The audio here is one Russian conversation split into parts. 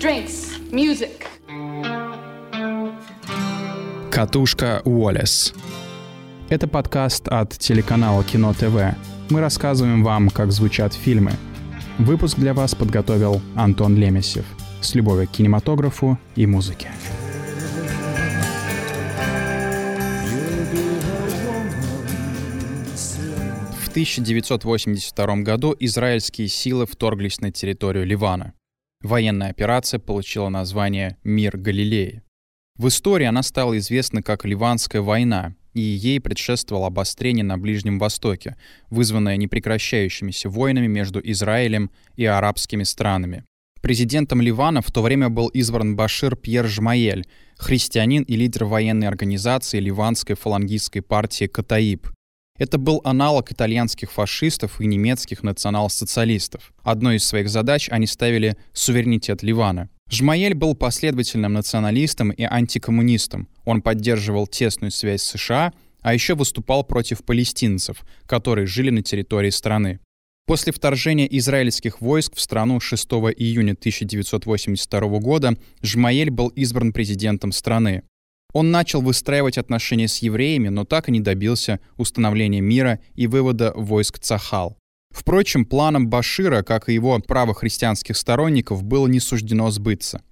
drinks, music. Катушка Уоллес. Это подкаст от телеканала Кино ТВ. Мы рассказываем вам, как звучат фильмы. Выпуск для вас подготовил Антон Лемесев. С любовью к кинематографу и музыке. В 1982 году израильские силы вторглись на территорию Ливана. Военная операция получила название «Мир Галилеи». В истории она стала известна как Ливанская война, и ей предшествовало обострение на Ближнем Востоке, вызванное непрекращающимися войнами между Израилем и арабскими странами. Президентом Ливана в то время был избран Башир Пьер Жмаель, христианин и лидер военной организации ливанской фалангистской партии Катаиб. Это был аналог итальянских фашистов и немецких национал-социалистов. Одной из своих задач они ставили суверенитет Ливана. Жмаель был последовательным националистом и антикоммунистом. Он поддерживал тесную связь с США, а еще выступал против палестинцев, которые жили на территории страны. После вторжения израильских войск в страну 6 июня 1982 года Жмаель был избран президентом страны. Он начал выстраивать отношения с евреями, но так и не добился установления мира и вывода войск Цахал. Впрочем, планам Башира, как и его правохристианских сторонников, было не суждено сбыться.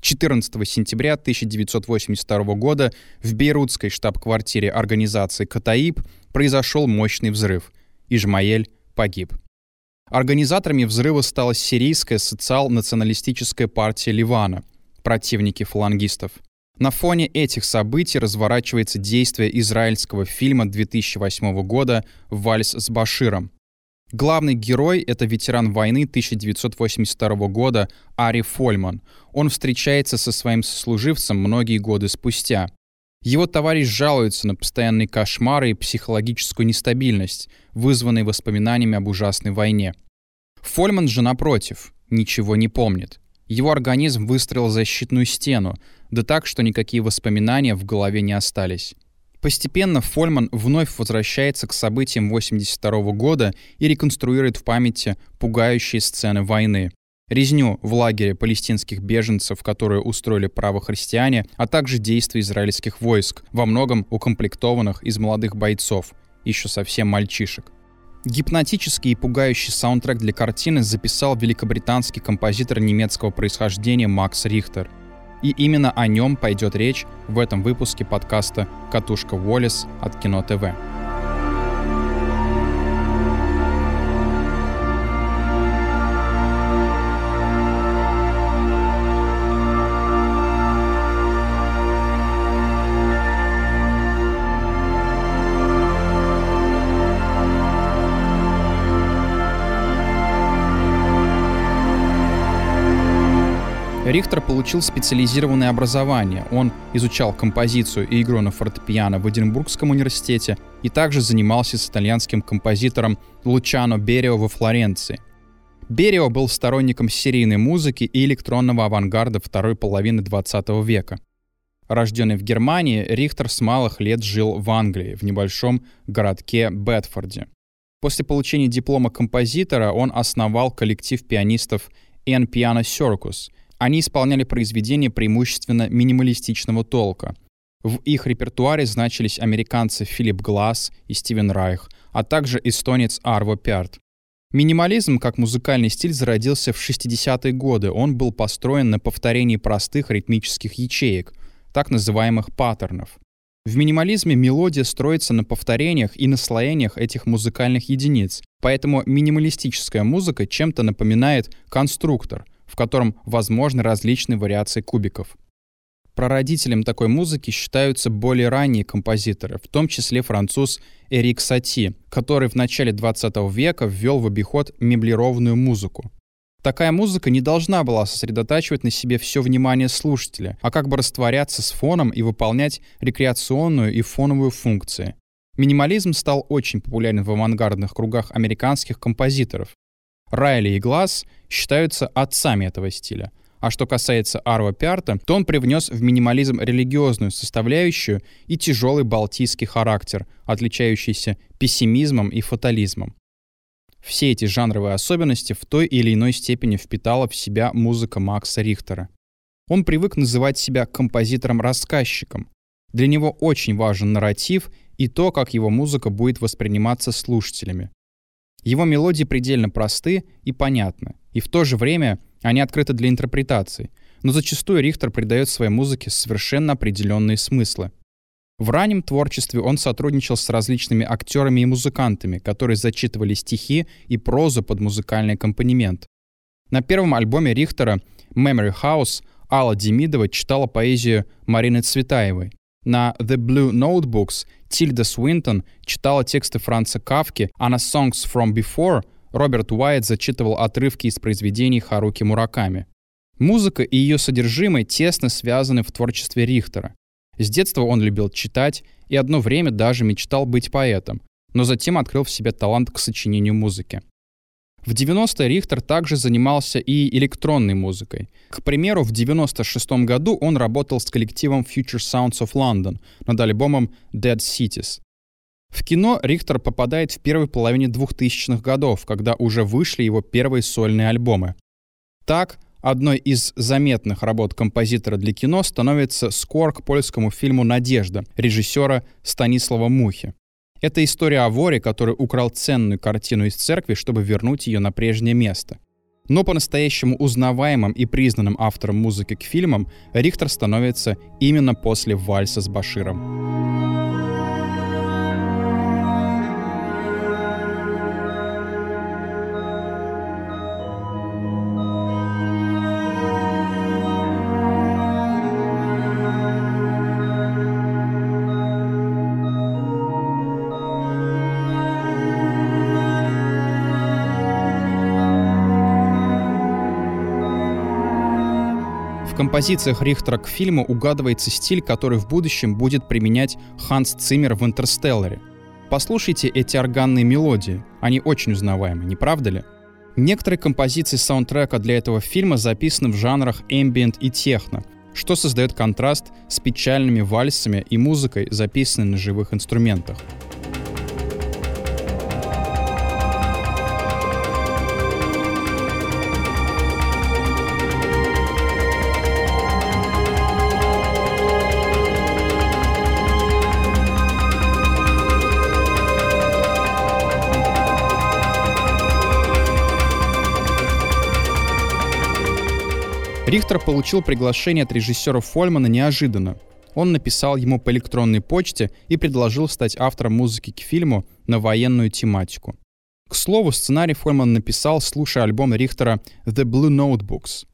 14 сентября 1982 года в бейрутской штаб-квартире организации «Катаиб» произошел мощный взрыв. Ижмаэль погиб. Организаторами взрыва стала сирийская социал-националистическая партия Ливана, противники фалангистов – на фоне этих событий разворачивается действие израильского фильма 2008 года «Вальс с Баширом». Главный герой — это ветеран войны 1982 года Ари Фольман. Он встречается со своим сослуживцем многие годы спустя. Его товарищ жалуется на постоянные кошмары и психологическую нестабильность, вызванные воспоминаниями об ужасной войне. Фольман же, напротив, ничего не помнит. Его организм выстроил защитную стену, да так, что никакие воспоминания в голове не остались. Постепенно Фольман вновь возвращается к событиям 82 года и реконструирует в памяти пугающие сцены войны. Резню в лагере палестинских беженцев, которые устроили правохристиане, а также действия израильских войск, во многом укомплектованных из молодых бойцов, еще совсем мальчишек. Гипнотический и пугающий саундтрек для картины записал великобританский композитор немецкого происхождения Макс Рихтер. И именно о нем пойдет речь в этом выпуске подкаста «Катушка Уоллес» от Кино ТВ. Рихтер получил специализированное образование. Он изучал композицию и игру на фортепиано в Эдинбургском университете и также занимался с итальянским композитором Лучано Берио во Флоренции. Берио был сторонником серийной музыки и электронного авангарда второй половины 20 века. Рожденный в Германии, Рихтер с малых лет жил в Англии, в небольшом городке Бетфорде. После получения диплома композитора он основал коллектив пианистов N Piano Circus, они исполняли произведения преимущественно минималистичного толка. В их репертуаре значились американцы Филипп Гласс и Стивен Райх, а также эстонец Арво Пярт. Минимализм как музыкальный стиль зародился в 60-е годы. Он был построен на повторении простых ритмических ячеек, так называемых паттернов. В минимализме мелодия строится на повторениях и наслоениях этих музыкальных единиц, поэтому минималистическая музыка чем-то напоминает конструктор — в котором возможны различные вариации кубиков. Прародителем такой музыки считаются более ранние композиторы, в том числе француз Эрик Сати, который в начале 20 века ввел в обиход меблированную музыку. Такая музыка не должна была сосредотачивать на себе все внимание слушателя, а как бы растворяться с фоном и выполнять рекреационную и фоновую функции. Минимализм стал очень популярен в авангардных кругах американских композиторов, Райли и Глаз считаются отцами этого стиля. А что касается Арва Пиарта, то он привнес в минимализм религиозную составляющую и тяжелый балтийский характер, отличающийся пессимизмом и фатализмом. Все эти жанровые особенности в той или иной степени впитала в себя музыка Макса Рихтера. Он привык называть себя композитором-рассказчиком. Для него очень важен нарратив и то, как его музыка будет восприниматься слушателями. Его мелодии предельно просты и понятны, и в то же время они открыты для интерпретаций, но зачастую Рихтер придает своей музыке совершенно определенные смыслы. В раннем творчестве он сотрудничал с различными актерами и музыкантами, которые зачитывали стихи и прозу под музыкальный аккомпанемент. На первом альбоме Рихтера «Memory House» Алла Демидова читала поэзию Марины Цветаевой. На The Blue Notebooks Тильда Свинтон читала тексты Франца Кавки, а на Songs from Before Роберт Уайт зачитывал отрывки из произведений Харуки Мураками. Музыка и ее содержимое тесно связаны в творчестве Рихтера. С детства он любил читать и одно время даже мечтал быть поэтом, но затем открыл в себе талант к сочинению музыки. В 90-е Рихтер также занимался и электронной музыкой. К примеру, в 96 году он работал с коллективом Future Sounds of London над альбомом Dead Cities. В кино Рихтер попадает в первой половине 2000-х годов, когда уже вышли его первые сольные альбомы. Так, одной из заметных работ композитора для кино становится скор к польскому фильму «Надежда» режиссера Станислава Мухи. Это история о воре, который украл ценную картину из церкви, чтобы вернуть ее на прежнее место. Но по-настоящему узнаваемым и признанным автором музыки к фильмам Рихтер становится именно после «Вальса с Баширом». Композициях Рихтера к фильму угадывается стиль, который в будущем будет применять Ханс Циммер в «Интерстелларе». Послушайте эти органные мелодии, они очень узнаваемы, не правда ли? Некоторые композиции саундтрека для этого фильма записаны в жанрах ambient и техно, что создает контраст с печальными вальсами и музыкой, записанной на живых инструментах. Рихтер получил приглашение от режиссера Фольмана неожиданно. Он написал ему по электронной почте и предложил стать автором музыки к фильму на военную тематику. К слову, сценарий Фольман написал, слушая альбом Рихтера «The Blue Notebooks».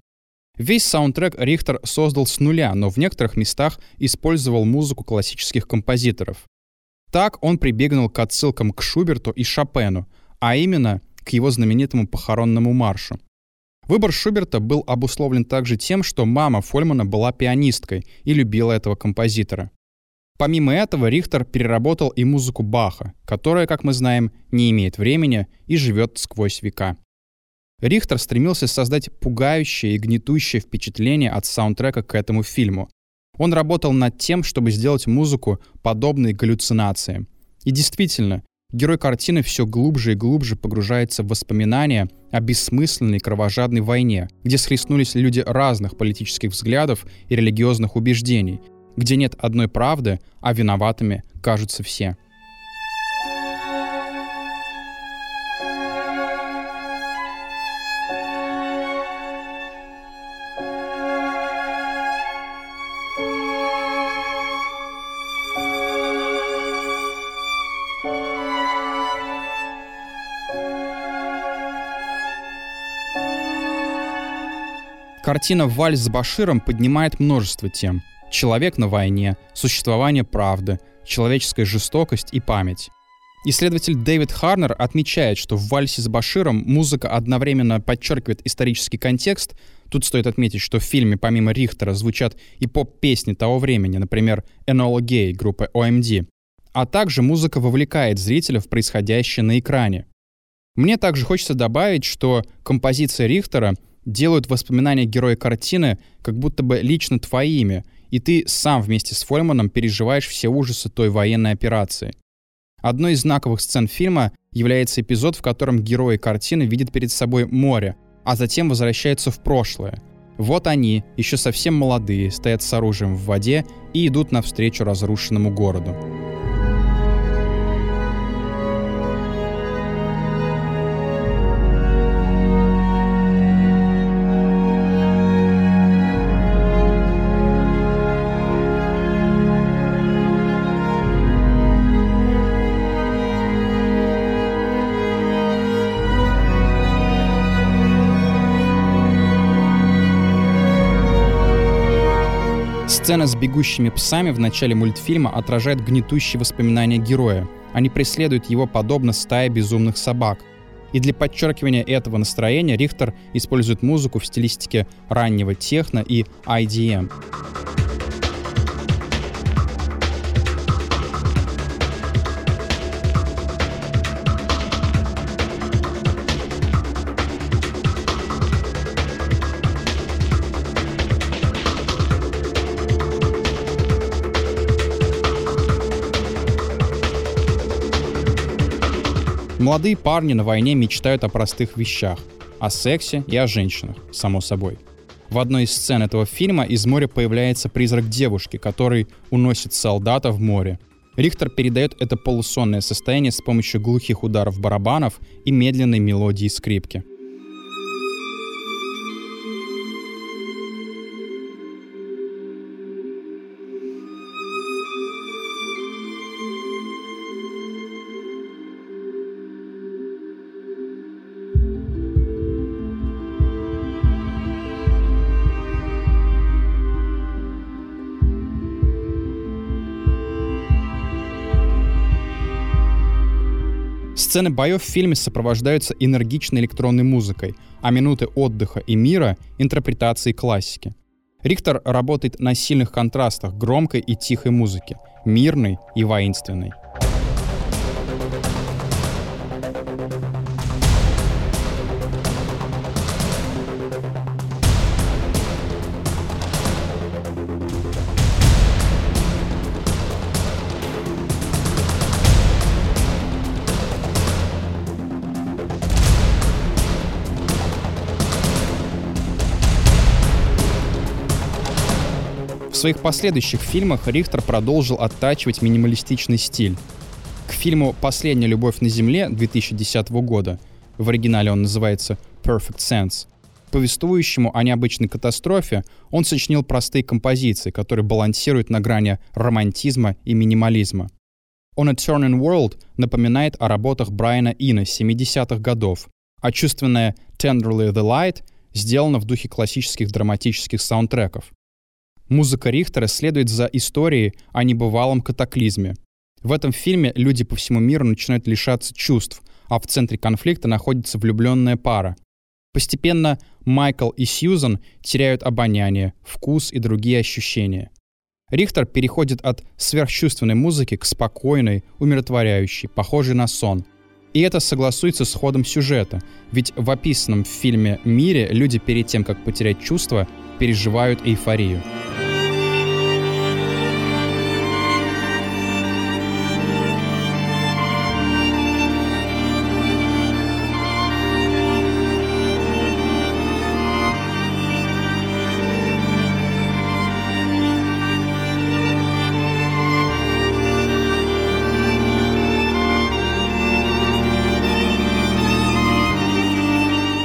Весь саундтрек Рихтер создал с нуля, но в некоторых местах использовал музыку классических композиторов. Так он прибегнул к отсылкам к Шуберту и Шопену, а именно к его знаменитому похоронному маршу. Выбор Шуберта был обусловлен также тем, что мама Фольмана была пианисткой и любила этого композитора. Помимо этого, Рихтер переработал и музыку Баха, которая, как мы знаем, не имеет времени и живет сквозь века. Рихтер стремился создать пугающее и гнетущее впечатление от саундтрека к этому фильму. Он работал над тем, чтобы сделать музыку подобной галлюцинациям. И действительно, герой картины все глубже и глубже погружается в воспоминания о бессмысленной кровожадной войне, где схлестнулись люди разных политических взглядов и религиозных убеждений, где нет одной правды, а виноватыми кажутся все. Картина «Вальс с Баширом» поднимает множество тем. Человек на войне, существование правды, человеческая жестокость и память. Исследователь Дэвид Харнер отмечает, что в «Вальсе с Баширом» музыка одновременно подчеркивает исторический контекст. Тут стоит отметить, что в фильме помимо Рихтера звучат и поп-песни того времени, например, «Enola Gay» группы OMD. А также музыка вовлекает зрителя в происходящее на экране. Мне также хочется добавить, что композиция Рихтера делают воспоминания героя картины как будто бы лично твоими, и ты сам вместе с Фольманом переживаешь все ужасы той военной операции. Одной из знаковых сцен фильма является эпизод, в котором герои картины видят перед собой море, а затем возвращаются в прошлое. Вот они, еще совсем молодые, стоят с оружием в воде и идут навстречу разрушенному городу. Сцена с бегущими псами в начале мультфильма отражает гнетущие воспоминания героя. Они преследуют его подобно стае безумных собак. И для подчеркивания этого настроения Рихтер использует музыку в стилистике раннего техно и IDM. Молодые парни на войне мечтают о простых вещах, о сексе и о женщинах, само собой. В одной из сцен этого фильма из моря появляется призрак девушки, который уносит солдата в море. Рихтер передает это полусонное состояние с помощью глухих ударов барабанов и медленной мелодии скрипки. Сцены боев в фильме сопровождаются энергичной электронной музыкой, а минуты отдыха и мира — интерпретацией классики. Рихтер работает на сильных контрастах громкой и тихой музыки, мирной и воинственной. Своих последующих фильмах Рихтер продолжил оттачивать минималистичный стиль. К фильму «Последняя любовь на Земле» 2010 года, в оригинале он называется «Perfect Sense», повествующему о необычной катастрофе, он сочинил простые композиции, которые балансируют на грани романтизма и минимализма. On a Turning World напоминает о работах Брайана Ина 70-х годов, а чувственная Tenderly the Light сделана в духе классических драматических саундтреков. Музыка Рихтера следует за историей о небывалом катаклизме. В этом фильме люди по всему миру начинают лишаться чувств, а в центре конфликта находится влюбленная пара. Постепенно Майкл и Сьюзан теряют обоняние, вкус и другие ощущения. Рихтер переходит от сверхчувственной музыки к спокойной, умиротворяющей, похожей на сон. И это согласуется с ходом сюжета, ведь в описанном в фильме мире люди перед тем, как потерять чувства, переживают эйфорию.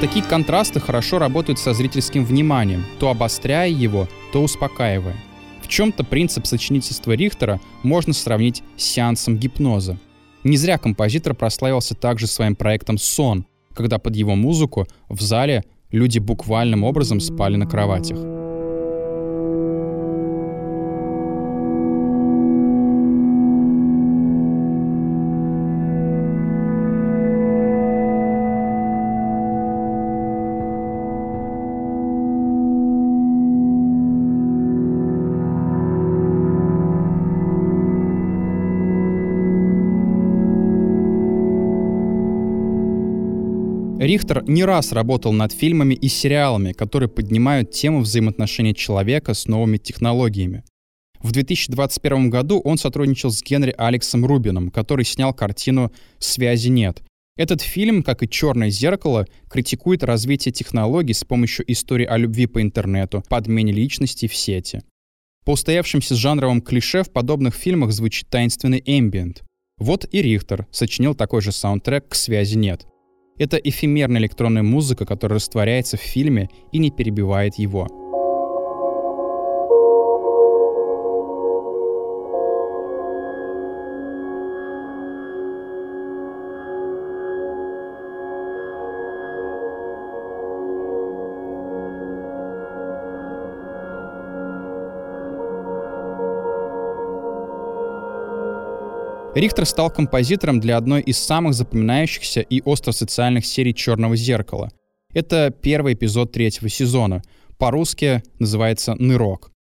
Такие контрасты хорошо работают со зрительским вниманием, то обостряя его, то успокаивая. В чем-то принцип сочинительства Рихтера можно сравнить с сеансом гипноза. Не зря композитор прославился также своим проектом «Сон», когда под его музыку в зале люди буквальным образом спали на кроватях. Рихтер не раз работал над фильмами и сериалами, которые поднимают тему взаимоотношений человека с новыми технологиями. В 2021 году он сотрудничал с Генри Алексом Рубином, который снял картину «Связи нет». Этот фильм, как и «Черное зеркало», критикует развитие технологий с помощью истории о любви по интернету, подмене личности в сети. По устоявшимся жанровым клише в подобных фильмах звучит таинственный эмбиент. Вот и Рихтер сочинил такой же саундтрек «К связи нет». Это эфемерная электронная музыка, которая растворяется в фильме и не перебивает его. Рихтер стал композитором для одной из самых запоминающихся и остро-социальных серий «Черного зеркала». Это первый эпизод третьего сезона. По-русски называется «Нырок».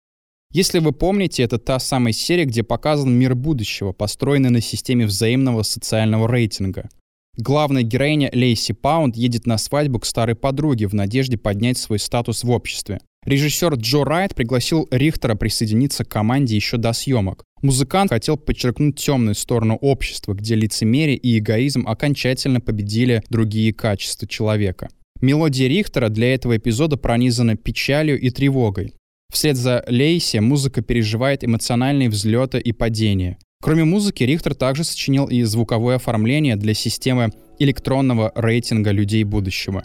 Если вы помните, это та самая серия, где показан мир будущего, построенный на системе взаимного социального рейтинга. Главная героиня Лейси Паунд едет на свадьбу к старой подруге в надежде поднять свой статус в обществе. Режиссер Джо Райт пригласил Рихтера присоединиться к команде еще до съемок. Музыкант хотел подчеркнуть темную сторону общества, где лицемерие и эгоизм окончательно победили другие качества человека. Мелодия Рихтера для этого эпизода пронизана печалью и тревогой. Вслед за Лейси музыка переживает эмоциональные взлеты и падения. Кроме музыки, Рихтер также сочинил и звуковое оформление для системы электронного рейтинга людей будущего.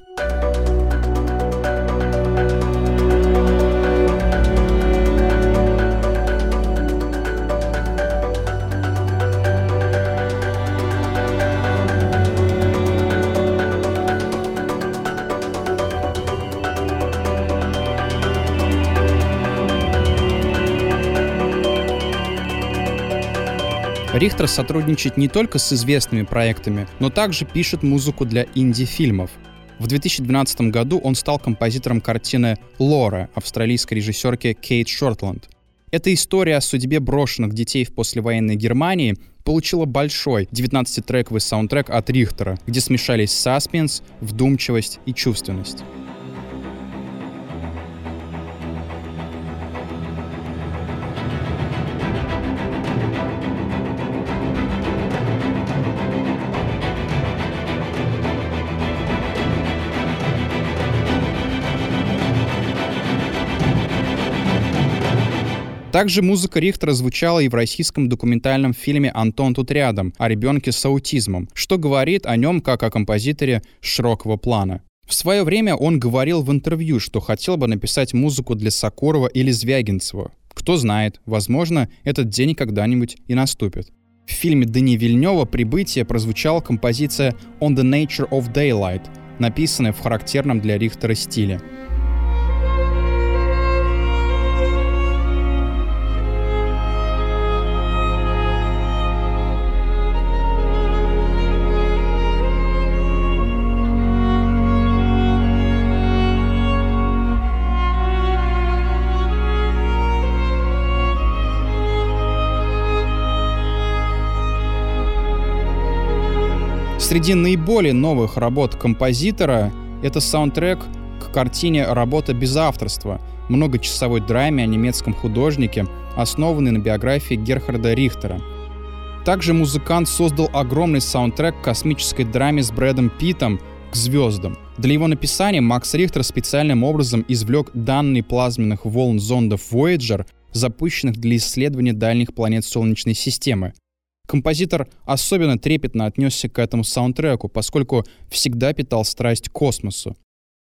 Рихтер сотрудничает не только с известными проектами, но также пишет музыку для инди-фильмов. В 2012 году он стал композитором картины «Лора» австралийской режиссерки Кейт Шортланд. Эта история о судьбе брошенных детей в послевоенной Германии получила большой 19-трековый саундтрек от Рихтера, где смешались саспенс, вдумчивость и чувственность. Также музыка Рихтера звучала и в российском документальном фильме «Антон тут рядом» о ребенке с аутизмом, что говорит о нем как о композиторе широкого плана. В свое время он говорил в интервью, что хотел бы написать музыку для Сокурова или Звягинцева. Кто знает, возможно, этот день когда-нибудь и наступит. В фильме Дани Вильнева «Прибытие» прозвучала композиция «On the Nature of Daylight», написанная в характерном для Рихтера стиле. Среди наиболее новых работ композитора это саундтрек к картине «Работа без авторства», многочасовой драме о немецком художнике, основанной на биографии Герхарда Рихтера. Также музыкант создал огромный саундтрек к космической драме с Брэдом Питом «К звездам». Для его написания Макс Рихтер специальным образом извлек данные плазменных волн зондов Voyager, запущенных для исследования дальних планет Солнечной системы. Композитор особенно трепетно отнесся к этому саундтреку, поскольку всегда питал страсть к космосу.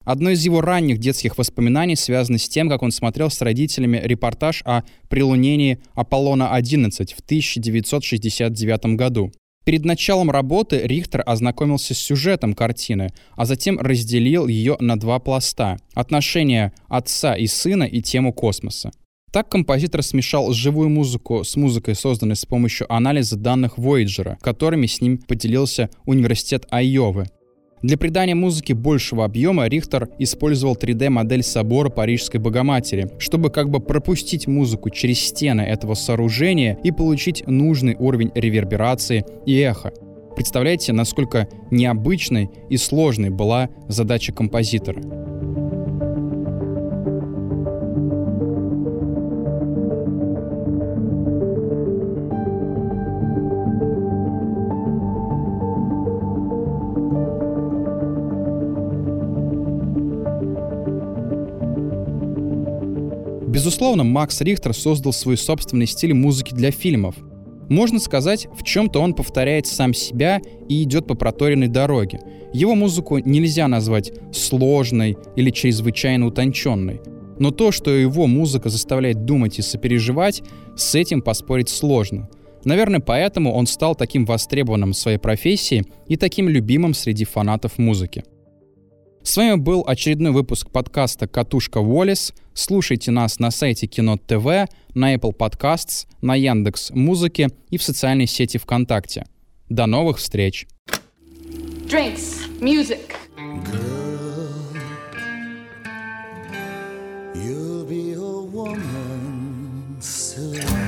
Одно из его ранних детских воспоминаний связано с тем, как он смотрел с родителями репортаж о прилунении Аполлона-11 в 1969 году. Перед началом работы Рихтер ознакомился с сюжетом картины, а затем разделил ее на два пласта — отношения отца и сына и тему космоса. Так композитор смешал живую музыку с музыкой, созданной с помощью анализа данных Voyager, которыми с ним поделился Университет Айовы. Для придания музыке большего объема Рихтер использовал 3D-модель собора Парижской Богоматери, чтобы как бы пропустить музыку через стены этого сооружения и получить нужный уровень реверберации и эха. Представляете, насколько необычной и сложной была задача композитора. Безусловно, Макс Рихтер создал свой собственный стиль музыки для фильмов. Можно сказать, в чем-то он повторяет сам себя и идет по проторенной дороге. Его музыку нельзя назвать сложной или чрезвычайно утонченной. Но то, что его музыка заставляет думать и сопереживать, с этим поспорить сложно. Наверное, поэтому он стал таким востребованным в своей профессии и таким любимым среди фанатов музыки. С вами был очередной выпуск подкаста «Катушка Волис». Слушайте нас на сайте Кино ТВ, на Apple Podcasts, на Яндекс Музыке и в социальной сети ВКонтакте. До новых встреч! Drinks, music. Girl, you'll be a woman soon.